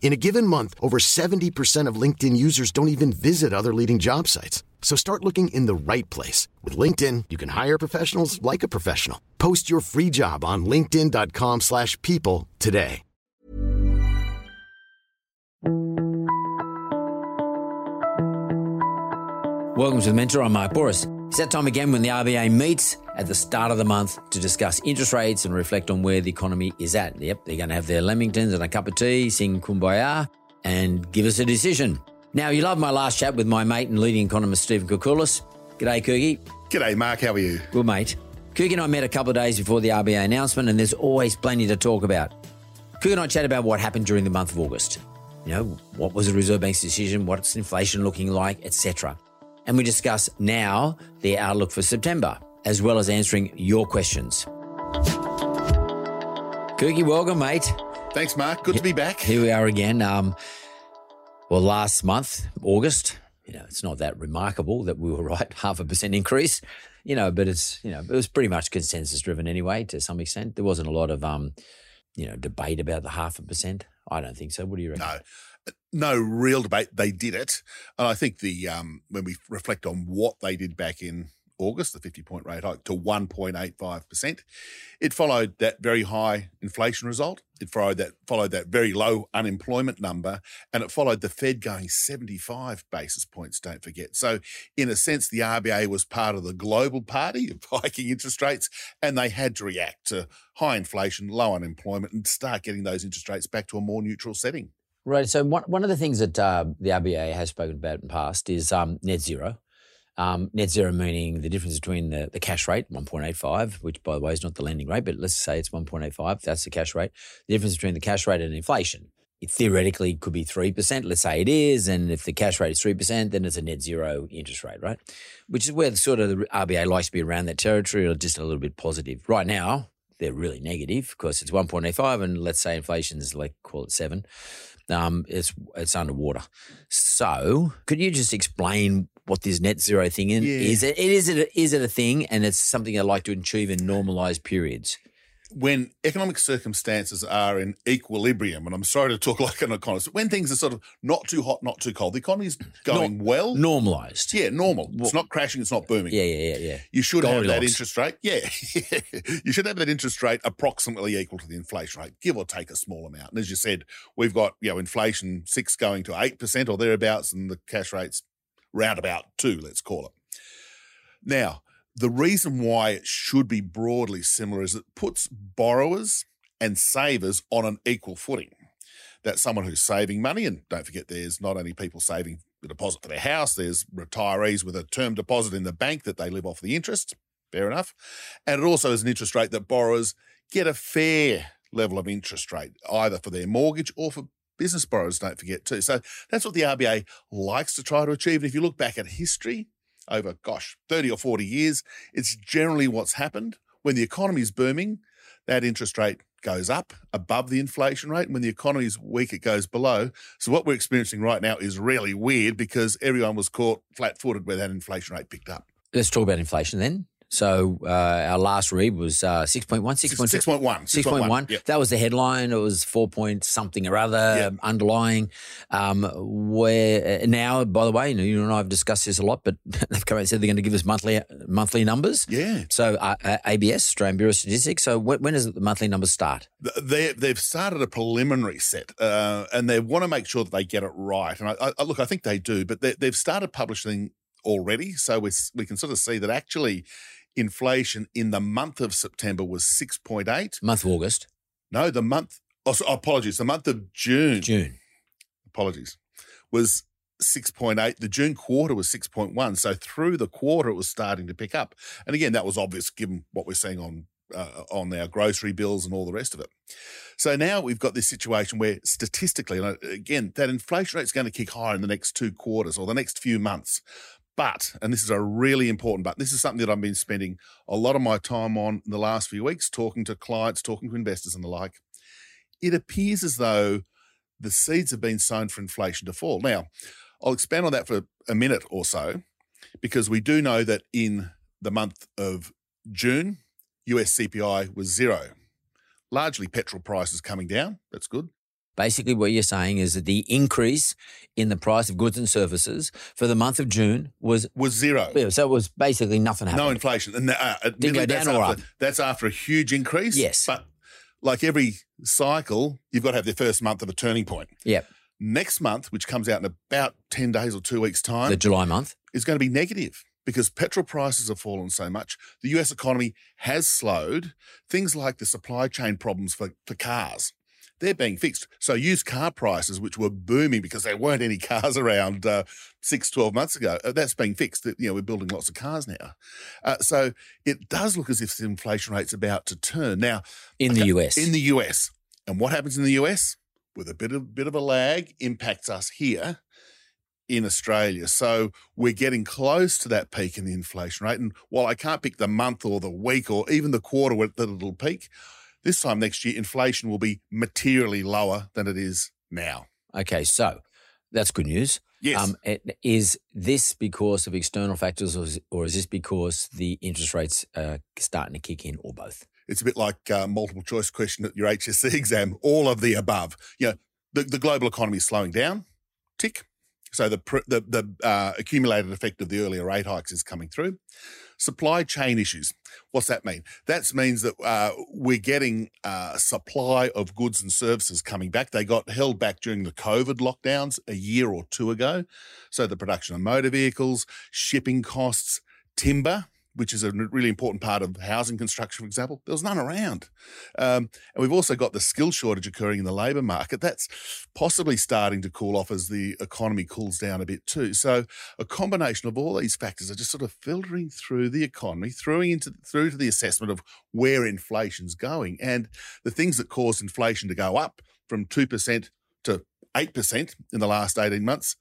In a given month, over 70% of LinkedIn users don't even visit other leading job sites. So start looking in the right place. With LinkedIn, you can hire professionals like a professional. Post your free job on linkedin.com slash people today. Welcome to the Mentor. I'm Mark Bouris. It's that time again when the RBA meets at the start of the month to discuss interest rates and reflect on where the economy is at. Yep, they're going to have their Lamingtons and a cup of tea, sing Kumbaya, and give us a decision. Now, you love my last chat with my mate and leading economist, Stephen Koukoulas. G'day, Kookie. G'day, Mark. How are you? Good, mate. Kookie and I met a couple of days before the RBA announcement, and there's always plenty to talk about. Kookie and I chat about what happened during the month of August. You know, what was the Reserve Bank's decision? What's inflation looking like, etc and we discuss now the outlook for September, as well as answering your questions. Kookie, welcome, mate. Thanks, Mark. Good to be back. Here we are again. Um, well, last month, August, you know, it's not that remarkable that we were right, half a percent increase, you know, but it's, you know, it was pretty much consensus driven anyway, to some extent. There wasn't a lot of, um, you know, debate about the half a percent. I don't think so. What do you reckon? No, no real debate. They did it, and I think the um, when we reflect on what they did back in August, the 50 point rate hike to 1.85%. It followed that very high inflation result. It followed that followed that very low unemployment number, and it followed the Fed going 75 basis points. Don't forget. So, in a sense, the RBA was part of the global party of hiking interest rates, and they had to react to high inflation, low unemployment, and start getting those interest rates back to a more neutral setting. Right. So one, one of the things that uh, the RBA has spoken about in the past is um, net zero. Um, net zero meaning the difference between the, the cash rate, 1.85, which by the way is not the lending rate, but let's say it's 1.85, that's the cash rate. The difference between the cash rate and inflation. It theoretically could be 3%, let's say it is, and if the cash rate is 3%, then it's a net zero interest rate, right? Which is where the sort of the RBA likes to be around that territory or just a little bit positive. Right now, they're really negative because it's 1.85 and let's say inflation is like, call it 7 um, it's it's underwater. So, could you just explain what this net zero thing is? Yeah. Is it is it a, is it a thing, and it's something I'd like to achieve in normalized periods? when economic circumstances are in equilibrium, and I'm sorry to talk like an economist, when things are sort of not too hot, not too cold, the economy's going well. Normalized. Yeah, normal. It's not crashing, it's not booming. Yeah, yeah, yeah, yeah. You should have that interest rate. Yeah. you should have that interest rate approximately equal to the inflation rate, give or take a small amount. And as you said, we've got, you know, inflation six going to 8% or thereabouts, and the cash rate's round about two, let's call it. Now, the reason why it should be broadly similar is it puts borrowers and savers on an equal footing. That someone who's saving money, and don't forget, there's not only people saving the deposit for their house, there's retirees with a term deposit in the bank that they live off the interest. Fair enough. And it also is an interest rate that borrowers get a fair level of interest rate, either for their mortgage or for business borrowers, don't forget too. So that's what the RBA likes to try to achieve. And if you look back at history over, gosh, 30 or 40 years, it's generally what's happened. When the economy is booming, that interest rate goes up above the inflation rate. And when the economy is weak, it goes below. So what we're experiencing right now is really weird because everyone was caught flat footed where that inflation rate picked up. Let's talk about inflation then. So uh, our last read was uh, 6.1, 6.2. 6.1. 6.1. Yep. That was the headline. It was four point something or other Yep. underlying. Um, where uh, now, by the way, you, know, and I have discussed this a lot, but they've come out and said they're going to give us monthly monthly numbers. Yeah. So uh, uh, ABS, Australian Bureau of Statistics. So when, when does the monthly numbers start? They, they've started a preliminary set uh, and they want to make sure that they get it right. And I, I, look, I think they do, but they, they've started publishing already. So we, we can sort of see that actually inflation in the month of September was 6.8. Month of August. No, the month Oh, apologies. The month of June, June. apologies, was 6.8. The June quarter was 6.1. So through the quarter, it was starting to pick up. And again, that was obvious given what we're seeing on uh, on our grocery bills and all the rest of it. So now we've got this situation where statistically, and uh, again, that inflation rate is going to kick higher in the next two quarters or the next few months. But, and this is a really important but, this is something that I've been spending a lot of my time on in the last few weeks, talking to clients, talking to investors and the like. It appears as though the seeds have been sown for inflation to fall. Now, I'll expand on that for a minute or so, because we do know that in the month of June, US CPI was zero. Largely petrol prices coming down. That's good. Basically, what you're saying is that the increase in the price of goods and services for the month of June was Was zero. yeah, so it was basically nothing happened. No inflation. And uh, admittedly, go that's down or after, That's after a huge increase. Yes. But like every cycle, you've got to have the first month of a turning point. Yep. Next month, which comes out in about 10 days or two weeks' time, The July month. is going to be negative because petrol prices have fallen so much. The US economy has slowed. Things like the supply chain problems for, for cars, they're being fixed. So used car prices, which were booming because there weren't any cars around uh, six, 12 months ago, uh, that's being fixed. You know, we're building lots of cars now. Uh, so it does look as if the inflation rate's about to turn. Now, In the US. in the US. And what happens in the US? With a bit of bit of a lag, impacts us here in Australia. So we're getting close to that peak in the inflation rate. And while I can't pick the month or the week or even the quarter that it'll peak, this time next year inflation will be materially lower than it is now. okay, so that's good news. Yes. Um, it- is this because of external factors or is, or is this because the interest rates are starting to kick in or both? It's a bit like a multiple choice question at your HSC exam, all of the above. You know, the, the global economy is slowing down, tick. So the the, the uh, accumulated effect of the earlier rate hikes is coming through. Supply chain issues. What's that mean? That means that uh, we're getting uh, supply of goods and services coming back. They got held back during the COVID lockdowns a year or two ago. So the production of motor vehicles, shipping costs, timber, which is a really important part of housing construction, for example, there was none around. Um, and we've also got the skill shortage occurring in the labour market. That's possibly starting to cool off as the economy cools down a bit too. So a combination of all these factors are just sort of filtering through the economy, through into through to the assessment of where inflation's going. And the things that caused inflation to go up from two percent to eight percent in the last 18 months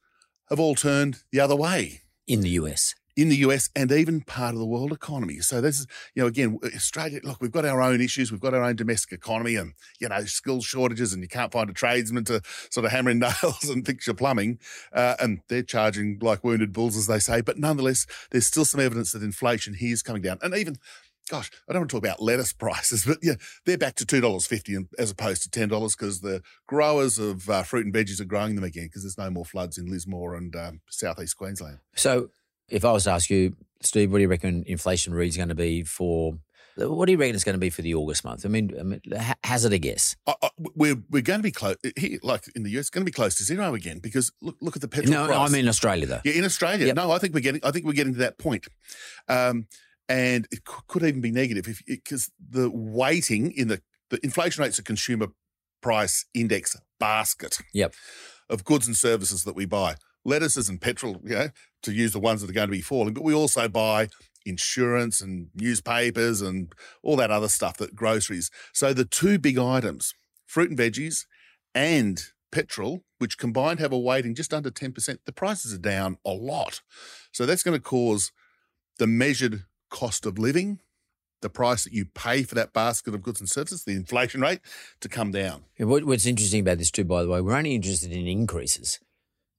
have all turned the other way In the US. In the US and even part of the world economy. So this is, you know, again, Australia, look, we've got our own issues. We've got our own domestic economy and, you know, skill shortages and you can't find a tradesman to sort of hammer in nails and fix your plumbing. Uh, and they're charging like wounded bulls, as they say. But nonetheless, there's still some evidence that inflation here is coming down. And even, gosh, I don't want to talk about lettuce prices, but yeah, they're back to $2.50 as opposed to $10 because the growers of uh, fruit and veggies are growing them again because there's no more floods in Lismore and um, southeast Queensland. So if I was to ask you, Steve, what do you reckon inflation read's going to be for, what do you reckon it's going to be for the August month? I mean, I mean ha- hazard a guess. I, I, we're we're going to be close here, like in the US, it's going to be close to zero again because look look at the petrol No, no, price. I mean Australia though. yeah, in Australia, Yep. no, I think we're getting I think we're getting to that point, um, and it could even be negative if because the weighting in the the inflation rate's a consumer price index basket. Yep. Of goods and services that we buy, lettuces and petrol, you know, to use the ones that are going to be falling, but we also buy insurance and newspapers and all that other stuff that groceries. So the two big items, fruit and veggies and petrol, which combined have a weighting just under 10%, the prices are down a lot. So that's going to cause the measured cost of living, the price that you pay for that basket of goods and services, the inflation rate, to come down. What's interesting about this too, by the way, we're only interested in increases.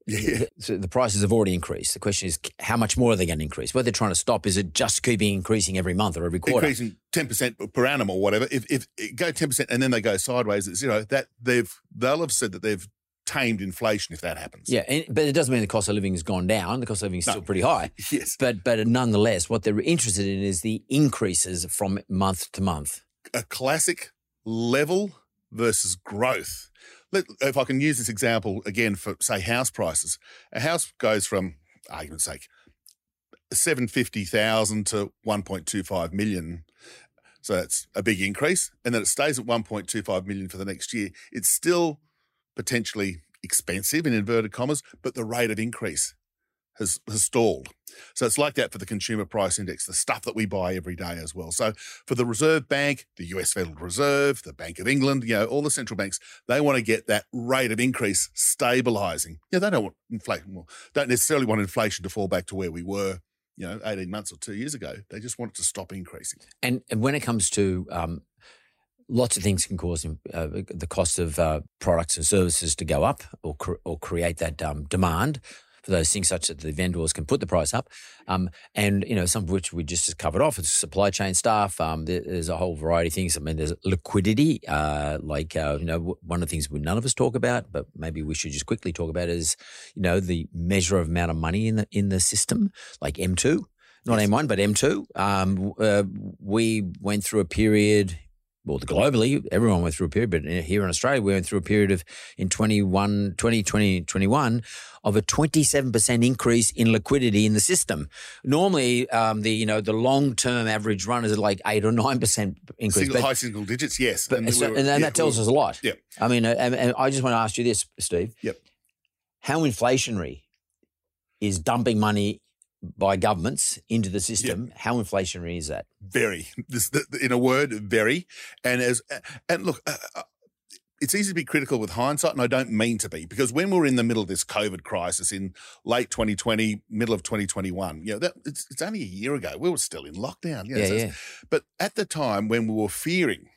Yeah. So the prices have already increased. The question is, how much more are they going to increase? What they're trying to stop is it just keeping increasing every month or every quarter? Increasing 10% per annum or whatever. If, if it go 10% and then they go sideways at zero, that they've, they'll have said that they've tamed inflation if that happens. Yeah, and, but it doesn't mean the cost of living has gone down. The cost of living is No. still pretty high. Yes. But but nonetheless, what they're interested in is the increases from month to month. a classic level versus growth. Let, if I can use this example again for say house prices, a house goes from argument's sake seven fifty thousand to one point two five million. So that's a big increase. And then it stays at 1.25 million for the next year. It's still potentially expensive in inverted commas, but the rate of increase has, has stalled. So it's like that for the consumer price index, the stuff that we buy every day as well. So for the Reserve Bank, the US Federal Reserve, the Bank of England, you know, all the central banks, they want to get that rate of increase stabilizing. Yeah, they don't want inflation, well, don't necessarily want inflation to fall back to where we were you know, 18 months or two years ago. They just want it to stop increasing. And, and when it comes to um, lots of things can cause uh, the cost of uh, products and services to go up or, cr- or create that um, demand for those things such that the vendors can put the price up. Um, and, you know, some of which we just covered off. It's supply chain stuff. Um, there's a whole variety of things. I mean, there's liquidity. Uh, like, uh, you know, one of the things we, none of us talk about, but maybe we should just quickly talk about is, you know, the measure of amount of money in the, in the system, like M2 not yes. M1, but M2. Um, uh, we went through a period well, globally, everyone went through a period, but here in Australia, we went through a period of in 21, 2020, 21 of a 27% increase in liquidity in the system. Normally, um, the, you know, the long-term average run is like eight or 9% increase. Single, but, high single digits, yes. But, and, so, and, and yeah, that tells us a lot. Yeah. I mean, and, and I just want to ask you this, Steve. Yep. How inflationary is dumping money by governments into the system. Yep. How inflationary is that? Very. This, in a word, very. And as and look, uh, uh, it's easy to be critical with hindsight, and I don't mean to be, because when we were in the middle of this COVID crisis in late 2020, middle of 2021, you know, that it's, it's only a year ago. We were still in lockdown. You know, yeah, so yeah. But at the time when we were fearing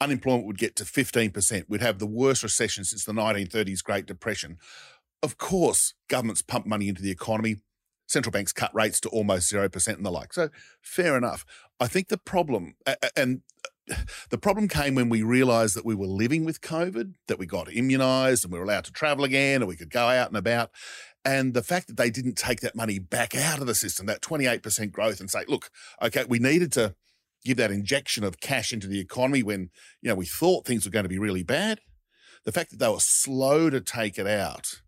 unemployment would get to 15%, we'd have the worst recession since the 1930s Great Depression. Of course, governments pump money into the economy central banks cut rates to almost 0% and the like. So fair enough. I think the problem, and the problem came when we realized that we were living with COVID, that we got immunized and we were allowed to travel again and we could go out and about. And the fact that they didn't take that money back out of the system, that 28% growth, and say, look, okay, we needed to give that injection of cash into the economy when, you know, we thought things were going to be really bad. The fact that they were slow to take it out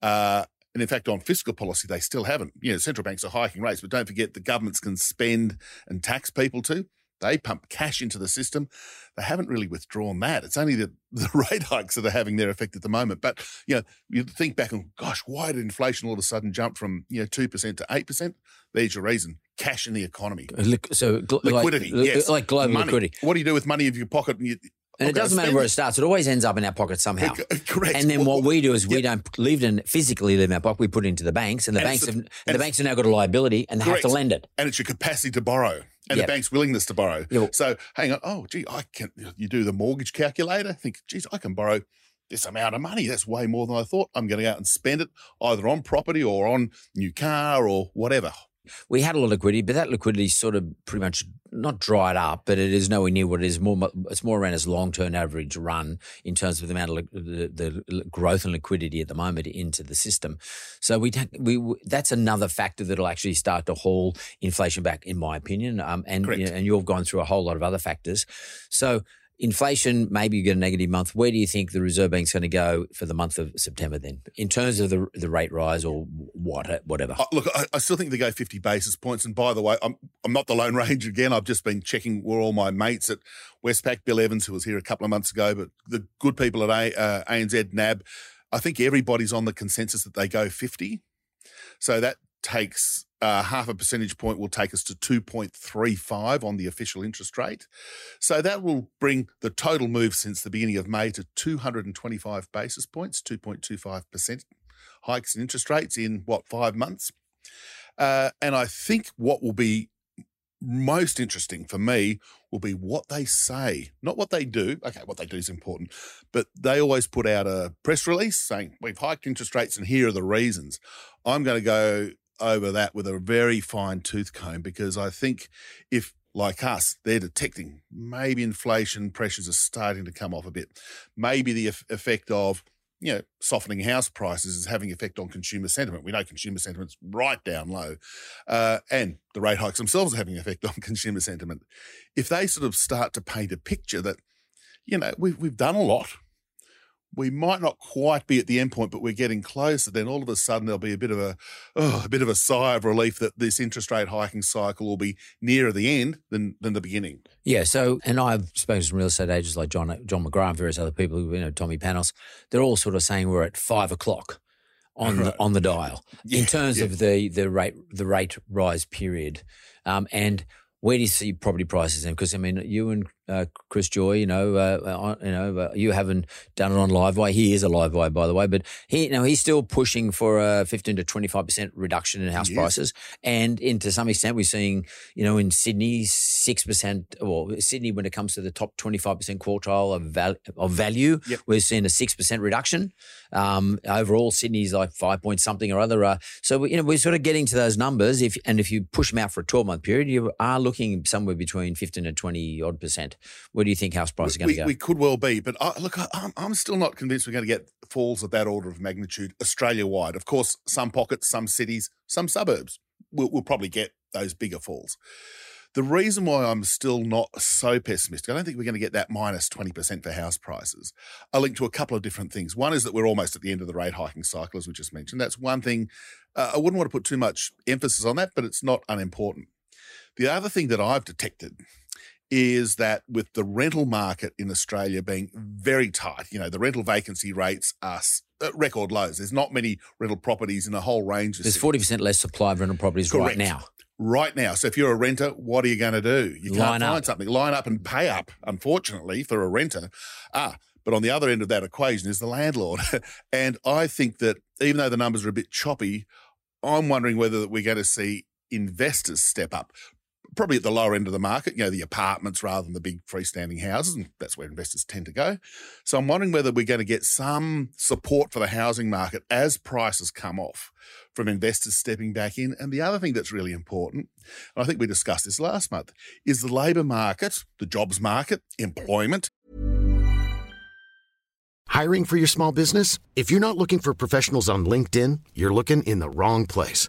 uh, and in fact, on fiscal policy, they still haven't. You know, central banks are hiking rates, but don't forget the governments can spend and tax people too. They pump cash into the system. They haven't really withdrawn that. It's only the, the rate hikes that are having their effect at the moment. But, you know, you think back and, gosh, why did inflation all of a sudden jump from, you know, 2% to 8%? There's your reason. Cash in the economy. Uh, so liquidity, like, yes. Like global money. liquidity. What do you do with money in your pocket? And you, and it doesn't matter where it starts; it always ends up in our pocket somehow. Correct. And then what we do is we don't leave it in, physically leave in our pocket. We put it into the banks, and the and banks have, and the banks have now got a liability, and they correct. have to lend it. And it's your capacity to borrow, and yep. the bank's willingness to borrow. Yep. So hang on. Oh, gee, I can. You do the mortgage calculator. Think, geez, I can borrow this amount of money. That's way more than I thought. I'm going to go out and spend it either on property or on new car or whatever we had a lot of liquidity, but that liquidity sort of pretty much not dried up, but it is nowhere near what it is. More, it's more around its long term average run in terms of the amount of the, the, growth and liquidity at the moment into the system. So we we that's another factor that'll actually start to haul inflation back, in my opinion. Um, and you know, and you've gone through a whole lot of other factors. So Inflation, maybe you get a negative month. Where do you think the Reserve Bank's going to go for the month of September then, in terms of the the rate rise or what, whatever? Uh, look, I, I, still think they go 50 basis points. And by the way, I'm, I'm not the Lone Ranger again. I've just been checking where all my mates at Westpac, Bill Evans, who was here a couple of months ago, but the good people at a, uh, ANZ, NAB, I think everybody's on the consensus that they go 50. So that takes uh, half a percentage point will take us to 2.35 on the official interest rate. So that will bring the total move since the beginning of May to 225 basis points, 2.25% hikes in interest rates in what, five months? Uh, and I think what will be most interesting for me will be what they say, not what they do. Okay, what they do is important, but they always put out a press release saying, We've hiked interest rates and here are the reasons. I'm going to go over that with a very fine tooth comb because I think if like us, they're detecting maybe inflation pressures are starting to come off a bit. Maybe the effect of you know softening house prices is having effect on consumer sentiment. We know consumer sentiment's right down low, uh, and the rate hikes themselves are having effect on consumer sentiment. If they sort of start to paint a picture that you know we've we've done a lot, we might not quite be at the end point, but we're getting closer. Then all of a sudden there'll be a bit of a oh, a bit of a sigh of relief that this interest rate hiking cycle will be nearer the end than than the beginning. Yeah. So, and I've spoken to some real estate agents like John John McGrath and various other people, you know, Tommy Panos. They're all sort of saying we're at five o'clock on right. the on the dial yeah, in terms yeah. of the the rate the rate rise period, um, and where do you see property prices? Because I mean, you and uh, Chris Joye, you know, uh, uh you know, uh, you haven't done it on live. Livewire. He is a Livewire, by the way, but he, you know, he's still pushing for a fifteen to twenty five percent reduction in house prices, and in to some extent, we're seeing, you know, in Sydney six percent. Well, Sydney, when it comes to the top twenty five percent quartile of, val- of value, yep. we're seeing a six percent reduction. Um, overall, Sydney's like five point something or other. Uh, so you know, we're sort of getting to those numbers. If and if you push them out for a twelve month period, you are looking somewhere between fifteen and twenty odd percent. Where do you think house prices are going to go? We could well be, but I, look, I, am I'm still not convinced we're going to get falls of that order of magnitude Australia wide. Of course, some pockets, some cities, some suburbs will will probably get those bigger falls. The reason why I'm still not so pessimistic, I don't think we're going to get that minus 20% for house prices, are linked to a couple of different things. One is that we're almost at the end of the rate hiking cycle, as we just mentioned. That's one thing. Uh, I wouldn't want to put too much emphasis on that, but it's not unimportant. The other thing that I've detected is that with the rental market in Australia being very tight, you know, the rental vacancy rates are at record lows. There's not many rental properties in a whole range of There's forty percent less supply of rental properties Correct. right now. Right now. So if you're a renter, what are you going to do? You can't Line find up. something. Line up and pay up, unfortunately, for a renter. Ah, but on the other end of that equation is the landlord. and I think that even though the numbers are a bit choppy, I'm wondering whether we're going to see investors step up probably at the lower end of the market, you know, the apartments rather than the big freestanding houses, and that's where investors tend to go. So I'm wondering whether we're going to get some support for the housing market as prices come off from investors stepping back in. And the other thing that's really important, and I think we discussed this last month, is the labour market, the jobs market, employment. Hiring for your small business? If you're not looking for professionals on LinkedIn, you're looking in the wrong place.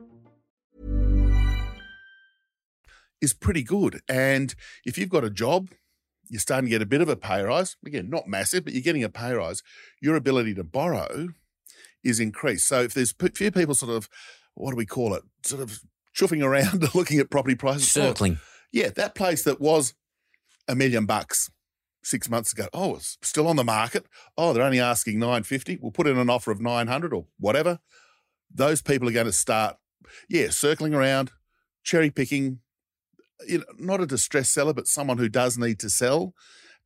Is pretty good. And if you've got a job, you're starting to get a bit of a pay rise. Again, not massive, but you're getting a pay rise. Your ability to borrow is increased. So if there's a few people sort of, what do we call it, sort of chuffing around looking at property prices, oh, circling. yeah, that place that was a million bucks six months ago. Oh, it's still on the market. Oh, they're only asking 950. We'll put in an offer of 900 or whatever. Those people are going to start, yeah, circling around, cherry picking, you know, not a distressed seller, but someone who does need to sell.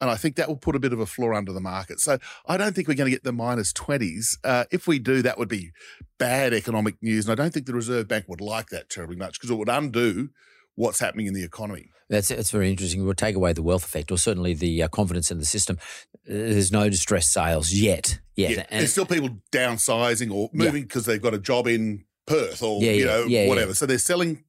And I think that will put a bit of a floor under the market. So I don't think we're going to get the minus 20s. Uh, if we do, that would be bad economic news. And I don't think the Reserve Bank would like that terribly much because it would undo what's happening in the economy. That's it's very interesting. It would take away the wealth effect, or certainly the uh, confidence in the system. There's no distressed sales yet. Yet. Yeah, and there's still people downsizing or moving because yeah. they've got a job in Perth or yeah, you know whatever. So they're selling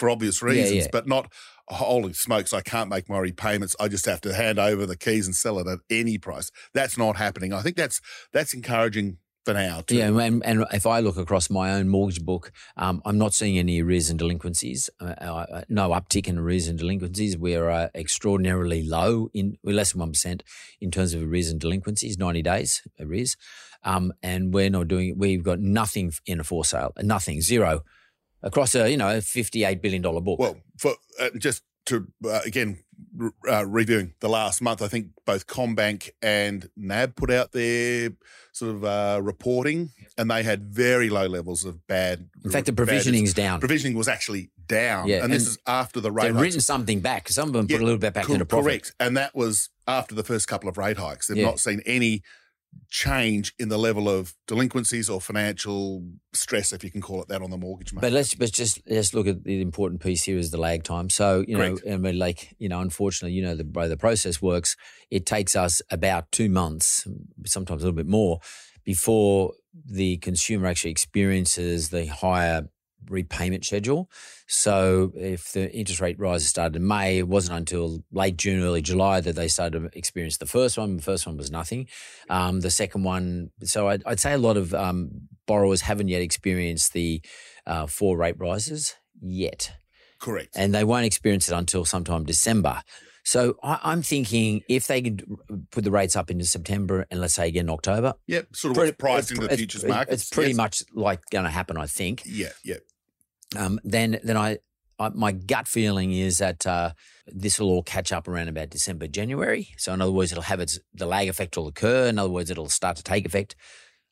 for obvious reasons, yeah, yeah. but not holy smokes, I can't make my repayments. I just have to hand over the keys and sell it at any price. That's not happening. I think that's that's encouraging for now. Too. Yeah, and, and, if I look across my own mortgage book, um, I'm not seeing any arrears and delinquencies. Uh, uh, uh no uptick in arrears and delinquencies. We're uh, extraordinarily low in we're less than one percent in terms of arrears and delinquencies. Ninety days arrears, um, and we're not doing. We've got nothing in a for sale. Nothing. Zero across a you know a fifty eight billion dollar book. Well, for uh, just to uh, again uh, reviewing the last month, I think both CommBank and NAB put out their sort of uh, reporting, and they had very low levels of bad. In fact, the bad- provisioning's down. Provisioning was actually down, Yeah, and this is after the rate They've hikes. written something back. Some of them put a little bit back cor- into profit. Correct, and that was after the first couple of rate hikes. They've Yeah. not seen any change in the level of delinquencies or financial stress, if you can call it that, on the mortgage market. But let's but just let's look at the important piece here is the lag time. So you know, Correct. I mean, like you know, unfortunately, you know, the way the process works, it takes us about two months, sometimes a little bit more, before the consumer actually experiences the higher repayment schedule. So if the interest rate rises started in May, it wasn't until late June, early July that they started to experience the first one. The first one was nothing. Um, the second one, so I'd, I'd say a lot of um, borrowers haven't yet experienced the uh, four rate rises yet, correct. and they won't experience it until sometime December. So I, I'm thinking if they could put the rates up into September and let's say again October, yep, sort of pretty- priced it's- into the futures market. It's pretty much like going to happen, I think. Yeah, yeah. Um, then then I, I my gut feeling is that uh, this will all catch up around about December, January. So in other words, it'll have its the lag effect will occur. In other words, it'll start to take effect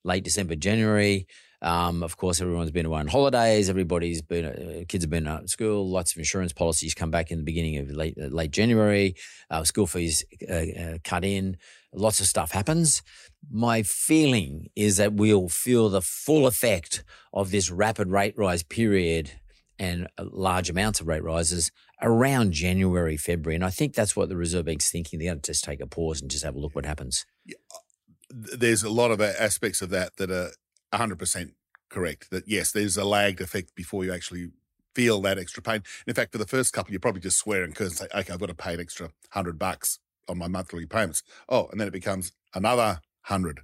late December, January. Um, of course, everyone's been away on holidays. Everybody's been uh, kids have been out at school. Lots of insurance policies come back in the beginning of late uh, late January. Uh, school fees uh, uh, cut in. Lots of stuff happens. My feeling is that we'll feel the full effect of this rapid rate rise period and uh, large amounts of rate rises around January, February. And I think that's what the Reserve Bank's thinking. They're going to just take a pause and just have a look what happens. Th- There's a lot of uh, aspects of that that are 100% correct. That yes, there's a lagged effect before you actually feel that extra pain. In fact, for the first couple, you probably just swear and curse and say, "Okay, I've got to pay an extra hundred bucks on my monthly payments." Oh, and then it becomes another hundred,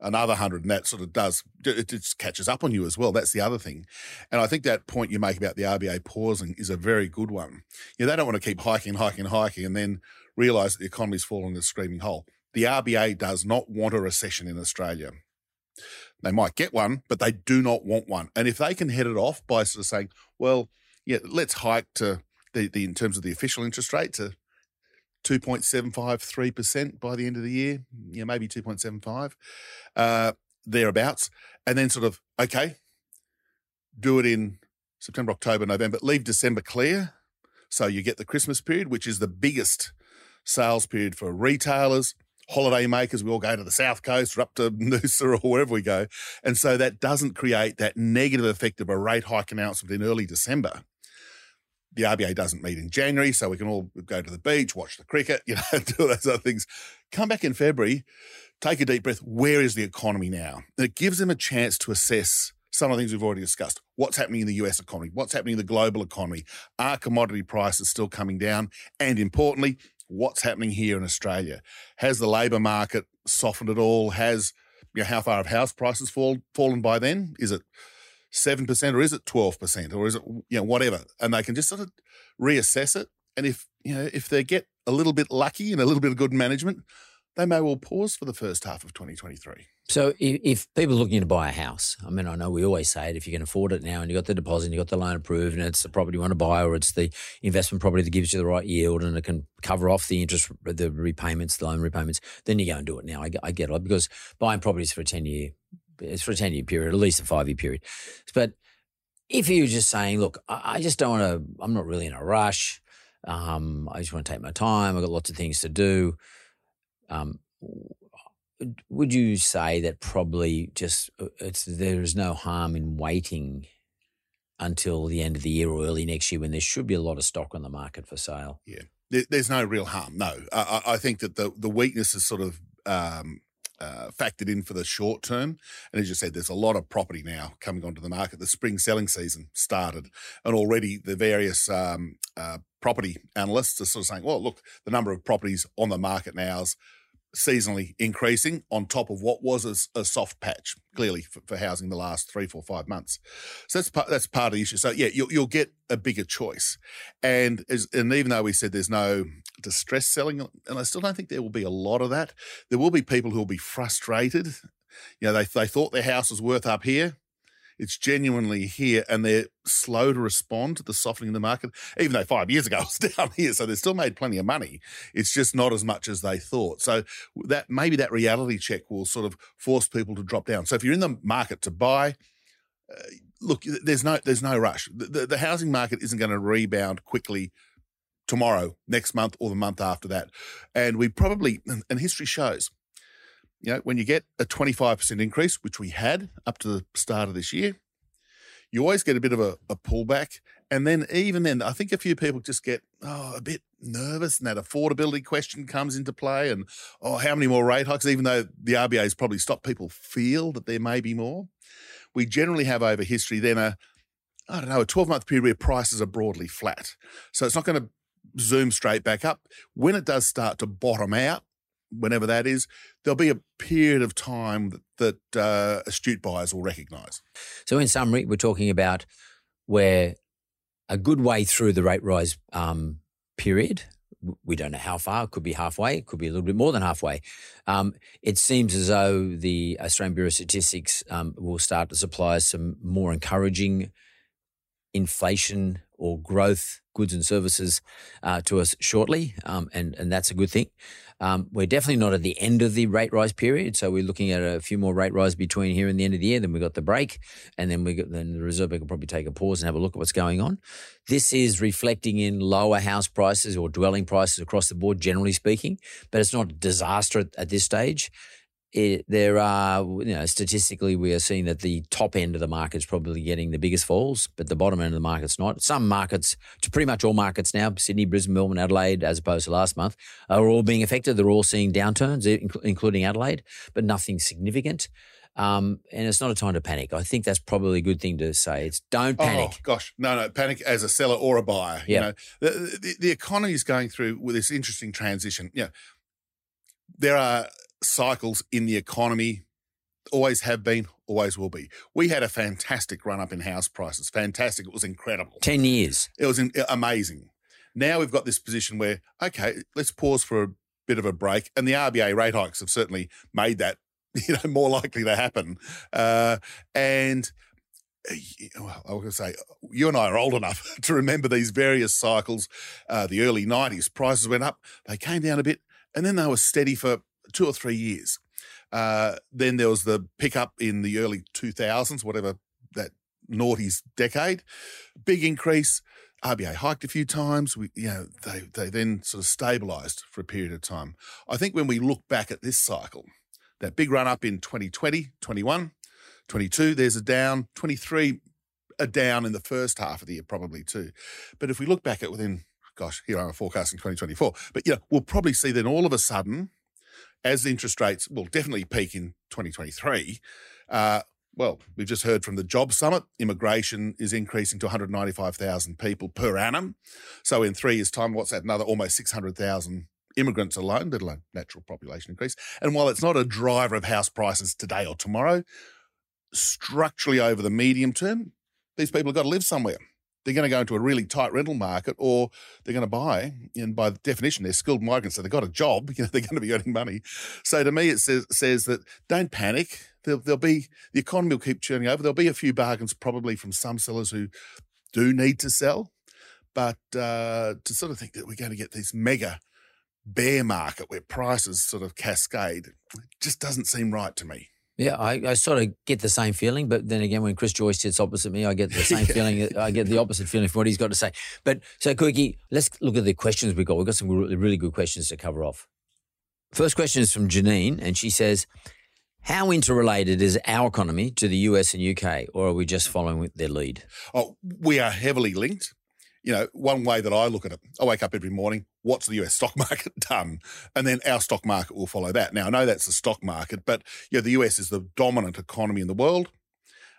another hundred, and that sort of does it just catches up on you as well. That's the other thing, and I think that point you make about the RBA pausing is a very good one. You know, they don't want to keep hiking, hiking, hiking, and then realise that the economy's fallen in a screaming hole. The RBA does not want a recession in Australia. They might get one, but they do not want one. And if they can head it off by sort of saying, well, yeah, let's hike to the, the in terms of the official interest rate to 2.753% by the end of the year, yeah, maybe 2.75, uh, thereabouts. And then sort of, okay, do it in September, October, November, leave December clear. So you get the Christmas period, which is the biggest sales period for retailers, holiday makers. We all go to the South Coast or up to Noosa or wherever we go. And so that doesn't create that negative effect of a rate hike announcement in early December. The RBA doesn't meet in January, so we can all go to the beach, watch the cricket, you know, do all those other things. Come back in February, take a deep breath. Where is the economy now? And it gives them a chance to assess some of the things we've already discussed. What's happening in the US economy? What's happening in the global economy? Are commodity prices still coming down? And importantly, what's happening here in Australia? Has the labour market softened at all? Has you know, how far have house prices fall, fallen by then? Is it seven percent or is it twelve percent or is it you know whatever? And they can just sort of reassess it. And if you know if they get a little bit lucky and a little bit of good management, they may well pause for the first half of 2023. So if, people are looking to buy a house, I mean, I know we always say it, if you can afford it now and you've got the deposit and you've got the loan approved and it's the property you want to buy or it's the investment property that gives you the right yield and it can cover off the interest, the repayments, the loan repayments, then you go and do it now. I, I get it because buying properties for a 10 year, it's for a 10 year period, at least a five year period. But if you're just saying, look, I, just don't want to, I'm not really in a rush. Um, I just want to take my time. I've got lots of things to do. Um, would you say that probably just uh, there is no harm in waiting until the end of the year or early next year when there should be a lot of stock on the market for sale? There, there's no real harm. No, I I think that the the weakness is sort of um, uh, factored in for the short term. And as you said, there's a lot of property now coming onto the market. The spring selling season started, and already the various um, uh, property analysts are sort of saying, "Well, look, the number of properties on the market now is." Seasonally increasing on top of what was a, a soft patch clearly for, for housing the last three, four, five months. So that's part, that's part of the issue. So yeah, you'll, you'll get a bigger choice. And as, and even though we said there's no distress selling, and I still don't think there will be a lot of that, there will be people who will be frustrated. You know, they, they thought their house was worth up here. It's genuinely here, and they're slow to respond to the softening in the market. Even though five years ago it was down here, so they still made plenty of money. It's just not as much as they thought. So that maybe that reality check will sort of force people to drop down. So if you're in the market to buy. Uh, look, there's no there's no rush. The, the, the housing market isn't going to rebound quickly tomorrow, next month, or the month after that. And we probably, and history shows, you know, when you get a 25% increase, which we had up to the start of this year, you always get a bit of a, a pullback. And then, even then, I think a few people just get oh, a bit nervous, and that affordability question comes into play. And oh, how many more rate hikes? Even though the RBA has probably stopped people feel that there may be more, we generally have over history then a I don't know, a 12 month period where prices are broadly flat. So it's not going to zoom straight back up. When it does start to bottom out, whenever that is, there'll be a period of time that, that uh, astute buyers will recognise. So, in summary, we're talking about where a good way through the rate rise um, period. We don't know how far. It could be halfway. It could be a little bit more than halfway. Um, it seems as though the Australian Bureau of Statistics um, will start to supply some more encouraging inflation or growth goods and services uh, to us shortly, um, and and that's a good thing. Um, we're definitely not at the end of the rate rise period, so we're looking at a few more rate rise between here and the end of the year. Then we've got the break, and then we got then the Reserve Bank will probably take a pause and have a look at what's going on. This is reflecting in lower house prices or dwelling prices across the board, generally speaking, but it's not a disaster at, at this stage it, there are, you know, statistically, we are seeing that the top end of the market is probably getting the biggest falls, but the bottom end of the market's not. Some markets, to pretty much all markets now, Sydney, Brisbane, Melbourne, Adelaide, as opposed to last month, are all being affected. They're all seeing downturns, including Adelaide, but nothing significant. Um, and it's not a time to panic. I think that's probably a good thing to say. It's don't oh, panic. Oh, gosh, no, no, panic as a seller or a buyer. Yeah. You know, the, the, the economy is going through with this interesting transition. You know, there are cycles in the economy always have been, always will be. We had a fantastic run up in house prices. Fantastic. It was incredible. 10 years. It was in, amazing. Now we've got this position where, okay, let's pause for a bit of a break. And the RBA rate hikes have certainly made that, you know, more likely to happen. Uh, and uh, I was going to say, you and I are old enough to remember these various cycles. Uh, the early 90s, prices went up, they came down a bit, and then they were steady for two or three years. Uh, then there was the pickup in the early 2000s, whatever that naughty's decade. Big increase. RBA hiked a few times. We, you know, they they then sort of stabilised for a period of time. I think when we look back at this cycle, that big run up in 2020, 21, 22, there's a down, 23, a down in the first half of the year, probably too. But if we look back at within, gosh, here I'm forecasting 2024, but you know, we'll probably see then all of a sudden as interest rates will definitely peak in 2023, uh, well, we've just heard from the Job Summit, immigration is increasing to 195,000 people per annum. So in three years' time, what's that? Another almost 600,000 immigrants alone, let alone natural population increase. And while it's not a driver of house prices today or tomorrow, structurally over the medium term, these people have got to live somewhere they're going to go into a really tight rental market or they're going to buy. And by definition, they're skilled migrants, so they've got a job. You know, they're going to be earning money. So to me, it says, says that don't panic. There'll, there'll be the economy will keep churning over. There'll be a few bargains probably from some sellers who do need to sell, but uh, to sort of think that we're going to get this mega bear market where prices sort of cascade just doesn't seem right to me. Yeah, I, I, sort of get the same feeling, but then again, when Chris Joyce sits opposite me, I get the same feeling. I get the opposite feeling for what he's got to say. But so, Kookie, let's look at the questions we got. We've got some really, really good questions to cover off. First question is from Janine, and she says, "How interrelated is our economy to the US and UK, or are we just following their lead?" Oh, we are heavily linked you know, one way that I look at it, I wake up every morning, what's the US stock market done? And then our stock market will follow that. Now, I know that's the stock market, but you know, the US is the dominant economy in the world.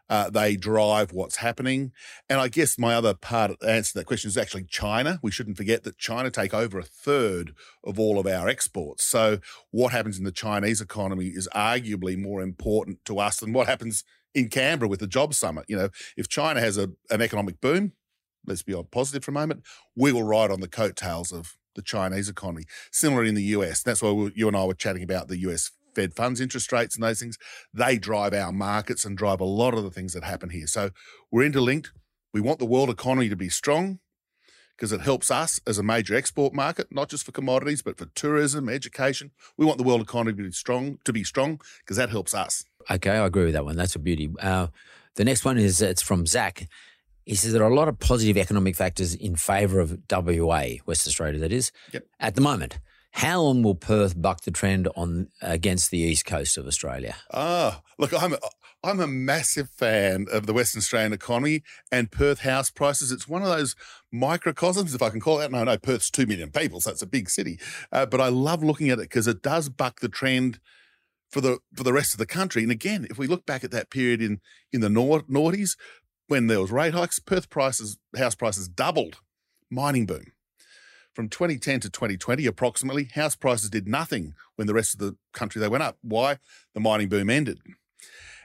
Uh, they drive what's happening. And I guess my other part answer to that question is actually China. We shouldn't forget that China take over a third of all of our exports. So what happens in the Chinese economy is arguably more important to us than what happens in Canberra with the job summit. You know, if China has a, an economic boom, let's be positive for a moment, we will ride on the coattails of the Chinese economy. Similar in the US. That's why we, you and I were chatting about the US Fed funds interest rates and those things, they drive our markets and drive a lot of the things that happen here. So we're interlinked. We want the world economy to be strong because it helps us as a major export market, not just for commodities, but for tourism, education. We want the world economy to be strong, to be strong, because that helps us. Okay, I agree with that one. That's a beauty. Uh, the next one is it's from Zach. He says there are a lot of positive economic factors in favour of WA, West Australia, that is, Yep. at the moment. How long will Perth buck the trend on against the east coast of Australia? Ah, look, I'm a, I'm a massive fan of the Western Australian economy and Perth house prices. It's one of those microcosms, if I can call it. No, no, Perth's two million people, so it's a big city. Uh, but I love looking at it because it does buck the trend for the for the rest of the country. And again, if we look back at that period in in the noughties when there was rate hikes, Perth prices, house prices doubled. Mining boom. From 2010 to 2020, approximately, house prices did nothing when the rest of the country they went up. Why? The mining boom ended.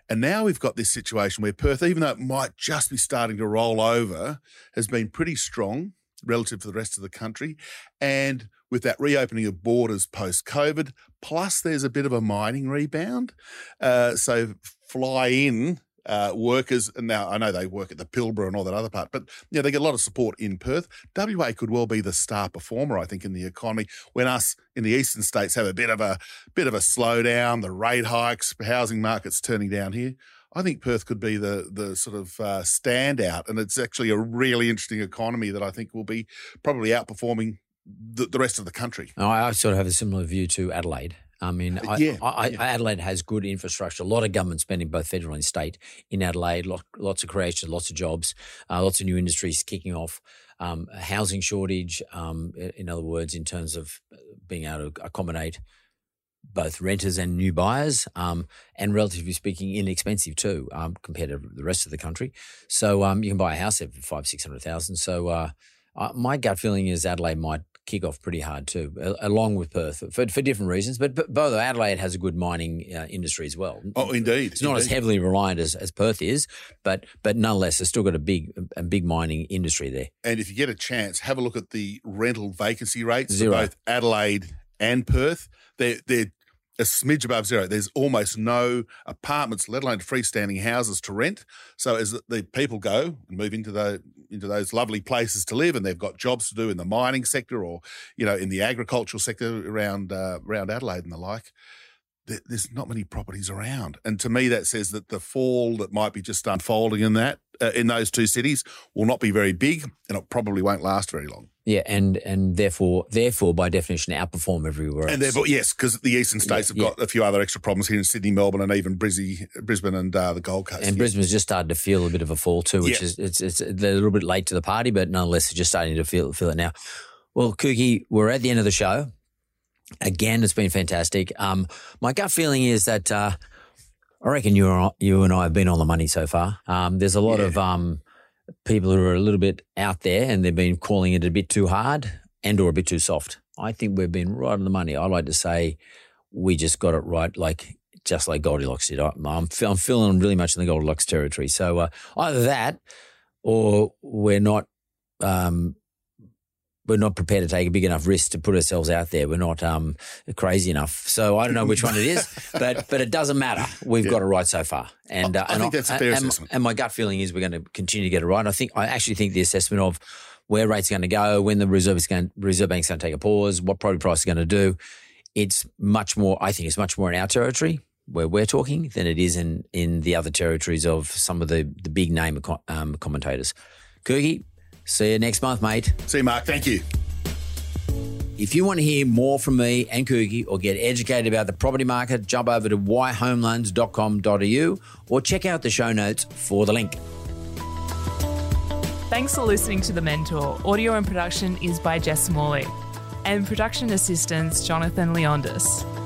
And now we've got this situation where Perth, even though it might just be starting to roll over, has been pretty strong relative to the rest of the country. And with that reopening of borders post COVID, plus there's a bit of a mining rebound. Uh, so fly in uh, workers, and now I know they work at the Pilbara and all that other part, but yeah, they get a lot of support in Perth. WA could well be the star performer, I think, in the economy when us in the eastern states have a bit of a bit of a slowdown, the rate hikes, housing markets turning down here. I think Perth could be the the sort of uh, standout, and it's actually a really interesting economy that I think will be probably outperforming the, the rest of the country. I sort of have a similar view to Adelaide. I mean, I, yeah, I, I, yeah. Adelaide has good infrastructure, a lot of government spending, both federal and state, in Adelaide. Lot, lots of creation, lots of jobs, uh, lots of new industries kicking off. Um, a housing shortage, um, in other words, in terms of uh, being able to accommodate both renters and new buyers, um, and relatively speaking, inexpensive too um, compared to the rest of the country. So um, you can buy a house there for five, six hundred thousand. So uh, uh, my gut feeling is Adelaide might kick off pretty hard too, along with Perth for, for different reasons. But, but both Adelaide has a good mining uh, industry as well. Oh, indeed. It's not as heavily reliant as, as Perth is, but but nonetheless, it's still got a big a big mining industry there. And if you get a chance, have a look at the rental vacancy rates Zero. for both Adelaide and Perth. They're they're a smidge above zero. There's almost no apartments, let alone freestanding houses to rent. So as the- people go and move into the into those lovely places to live, and they've got jobs to do in the mining sector or you know in the agricultural sector around uh, around Adelaide and the like. There- There's not many properties around, and to me, that says that the fall that might be just unfolding in that uh, in those two cities will not be very big, and it probably won't last very long. Yeah, and and therefore therefore by definition outperform everywhere else. And therefore, yes, because the eastern states have yeah. got a few other extra problems here in Sydney, Melbourne, and even Brisbane, Brisbane and uh, the Gold Coast. and Yeah. Brisbane's just started to feel a bit of a fall too, which Yeah. is it's it's they're a little bit late to the party, but nonetheless, they're just starting to feel feel it now. Well, Kookie, we're at the end of the show. Again, it's been fantastic. Um, my gut feeling is that uh, I reckon you are, you and I have been on the money so far. Um, there's a lot Yeah. of um, people who are a little bit out there, and they've been calling it a bit too hard and or a bit too soft. I think we've been right on the money. I like to say we just got it right, like just like Goldilocks did. I- I'm, fe- I'm feeling really much in the Goldilocks territory. So uh, either that, or we're not um, we're not prepared to take a big enough risk to put ourselves out there. We're not um, crazy enough. So I don't know which one it is, but but it doesn't matter. We've Yeah. got it right so far, and I- uh, I and think that's a fair and, assessment. And my gut feeling is we're going to continue to get it right. I think I actually think the assessment of where rates are going to go, when the reserve is going, reserve bank's going to take a pause, what property price is going to do. It's much more. I think it's much more in our territory where we're talking than it is in in the other territories of some of the the big name um, commentators. Kookie, see you next month, mate. See, you, Mark, thank you. If you want to hear more from me and Kookie or get educated about the property market, jump over to yhomeloans.com.au or check out the show notes for the link. Thanks for listening to The Mentor. Audio and production is by Jess Morley. And production assistants, Jonathan Leondis.